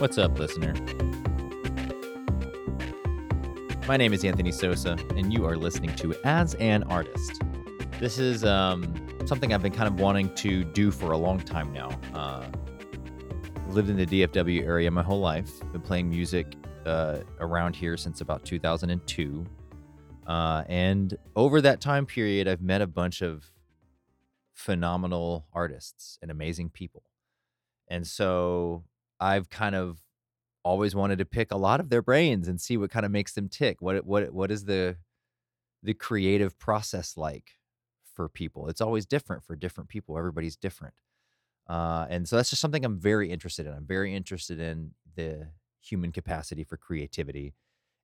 What's up, listener? My name is Anthony Sosa, and you are listening to As an Artist. This is um, something I've been kind of wanting to do for a long time now. Uh, lived in the DFW area my whole life. Been playing music uh, around here since about 2002. Uh, and over that time period, I've met a bunch of phenomenal artists and amazing people. And so I've kind of always wanted to pick a lot of their brains and see what kind of makes them tick. What what what is the the creative process like for people? It's always different for different people. Everybody's different. Uh, and so that's just something I'm very interested in. I'm very interested in the human capacity for creativity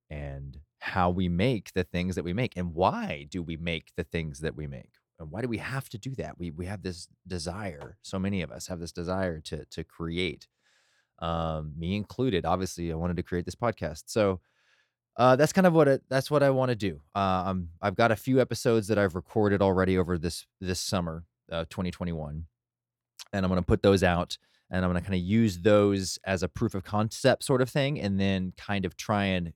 and how we make the things that we make and why do we make the things that we make and why do we have to do that we we have this desire so many of us have this desire to to create um, me included. Obviously, I wanted to create this podcast, so uh, that's kind of what it, that's what I want to do. Uh, um, I've got a few episodes that I've recorded already over this this summer, uh, 2021, and I'm going to put those out, and I'm going to kind of use those as a proof of concept sort of thing, and then kind of try and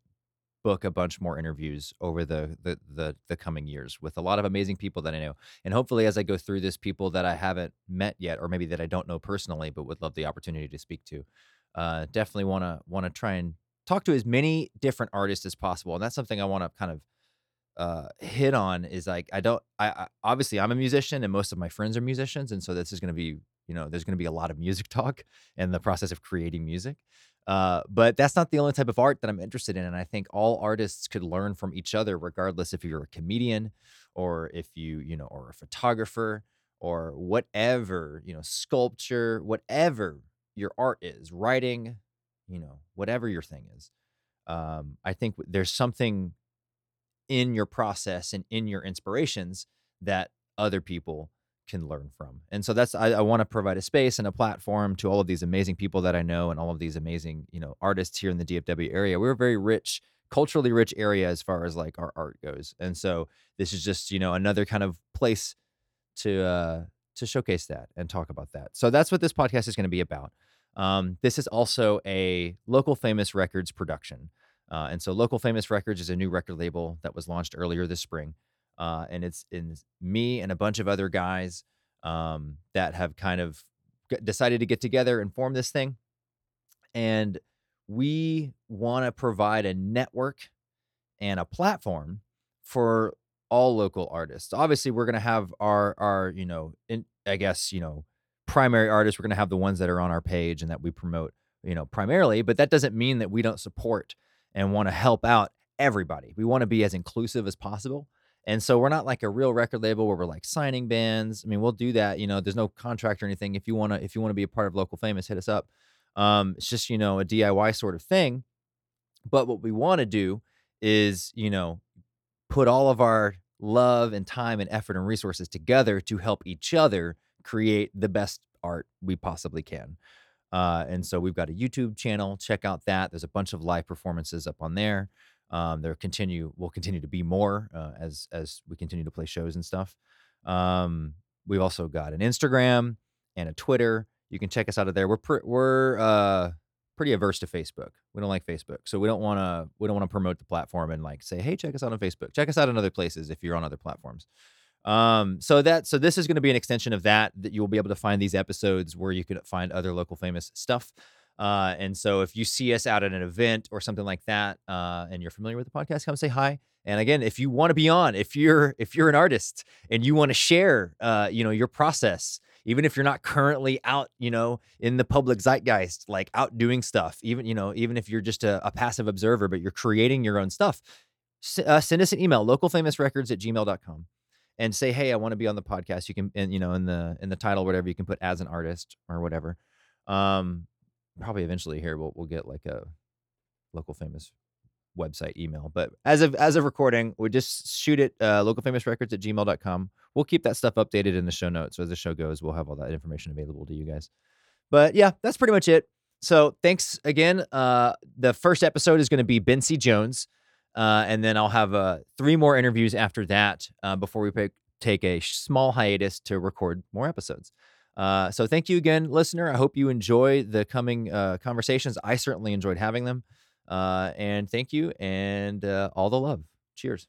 book a bunch more interviews over the, the the the coming years with a lot of amazing people that I know. And hopefully as I go through this people that I haven't met yet or maybe that I don't know personally but would love the opportunity to speak to. Uh, definitely want to want to try and talk to as many different artists as possible. And that's something I want to kind of uh, hit on is like I don't I, I obviously I'm a musician and most of my friends are musicians and so this is going to be you know there's going to be a lot of music talk and the process of creating music uh, but that's not the only type of art that I'm interested in. And I think all artists could learn from each other, regardless if you're a comedian or if you, you know, or a photographer or whatever, you know, sculpture, whatever your art is, writing, you know, whatever your thing is. Um, I think there's something in your process and in your inspirations that other people can learn from. And so that's I, I want to provide a space and a platform to all of these amazing people that I know and all of these amazing, you know, artists here in the DFW area. We're a very rich, culturally rich area as far as like our art goes. And so this is just, you know, another kind of place to uh to showcase that and talk about that. So that's what this podcast is going to be about. Um, this is also a local famous records production. Uh, and so local famous records is a new record label that was launched earlier this spring uh, and it's in me and a bunch of other guys um, that have kind of decided to get together and form this thing. And we want to provide a network and a platform for all local artists. Obviously, we're going to have our our you know, in, I guess you know, primary artists. We're going to have the ones that are on our page and that we promote, you know, primarily. But that doesn't mean that we don't support and want to help out everybody. We want to be as inclusive as possible. And so we're not like a real record label where we're like signing bands. I mean, we'll do that. You know, there's no contract or anything. If you wanna, if you wanna be a part of local famous, hit us up. Um, it's just you know a DIY sort of thing. But what we want to do is you know put all of our love and time and effort and resources together to help each other create the best art we possibly can. Uh, and so we've got a YouTube channel. Check out that. There's a bunch of live performances up on there. Um, there continue will continue to be more uh, as as we continue to play shows and stuff. Um, we've also got an Instagram and a Twitter. You can check us out of there. We're we're uh, pretty averse to Facebook. We don't like Facebook, so we don't want to we don't want to promote the platform and like say, hey, check us out on Facebook. Check us out on other places if you're on other platforms. Um, so that so this is going to be an extension of that. That you will be able to find these episodes where you can find other local famous stuff. Uh, and so if you see us out at an event or something like that, uh, and you're familiar with the podcast, come say hi. And again, if you want to be on, if you're if you're an artist and you want to share, uh, you know, your process, even if you're not currently out, you know, in the public zeitgeist, like out doing stuff, even you know, even if you're just a, a passive observer, but you're creating your own stuff, uh, send us an email, localfamousrecords at gmail.com and say, hey, I want to be on the podcast. You can, and you know, in the in the title, whatever, you can put as an artist or whatever. Um, probably eventually here we'll we'll get like a local famous website email. But as of as of recording, we just shoot it uh, localfamousrecords at gmail.com. We'll keep that stuff updated in the show notes. So as the show goes, we'll have all that information available to you guys. But yeah, that's pretty much it. So thanks again. Uh, the first episode is going to be Bency Jones. Uh, and then I'll have uh, three more interviews after that uh, before we pick, take a small hiatus to record more episodes. Uh, so thank you again, listener. I hope you enjoy the coming uh, conversations. I certainly enjoyed having them. Uh, and thank you and uh, all the love. Cheers.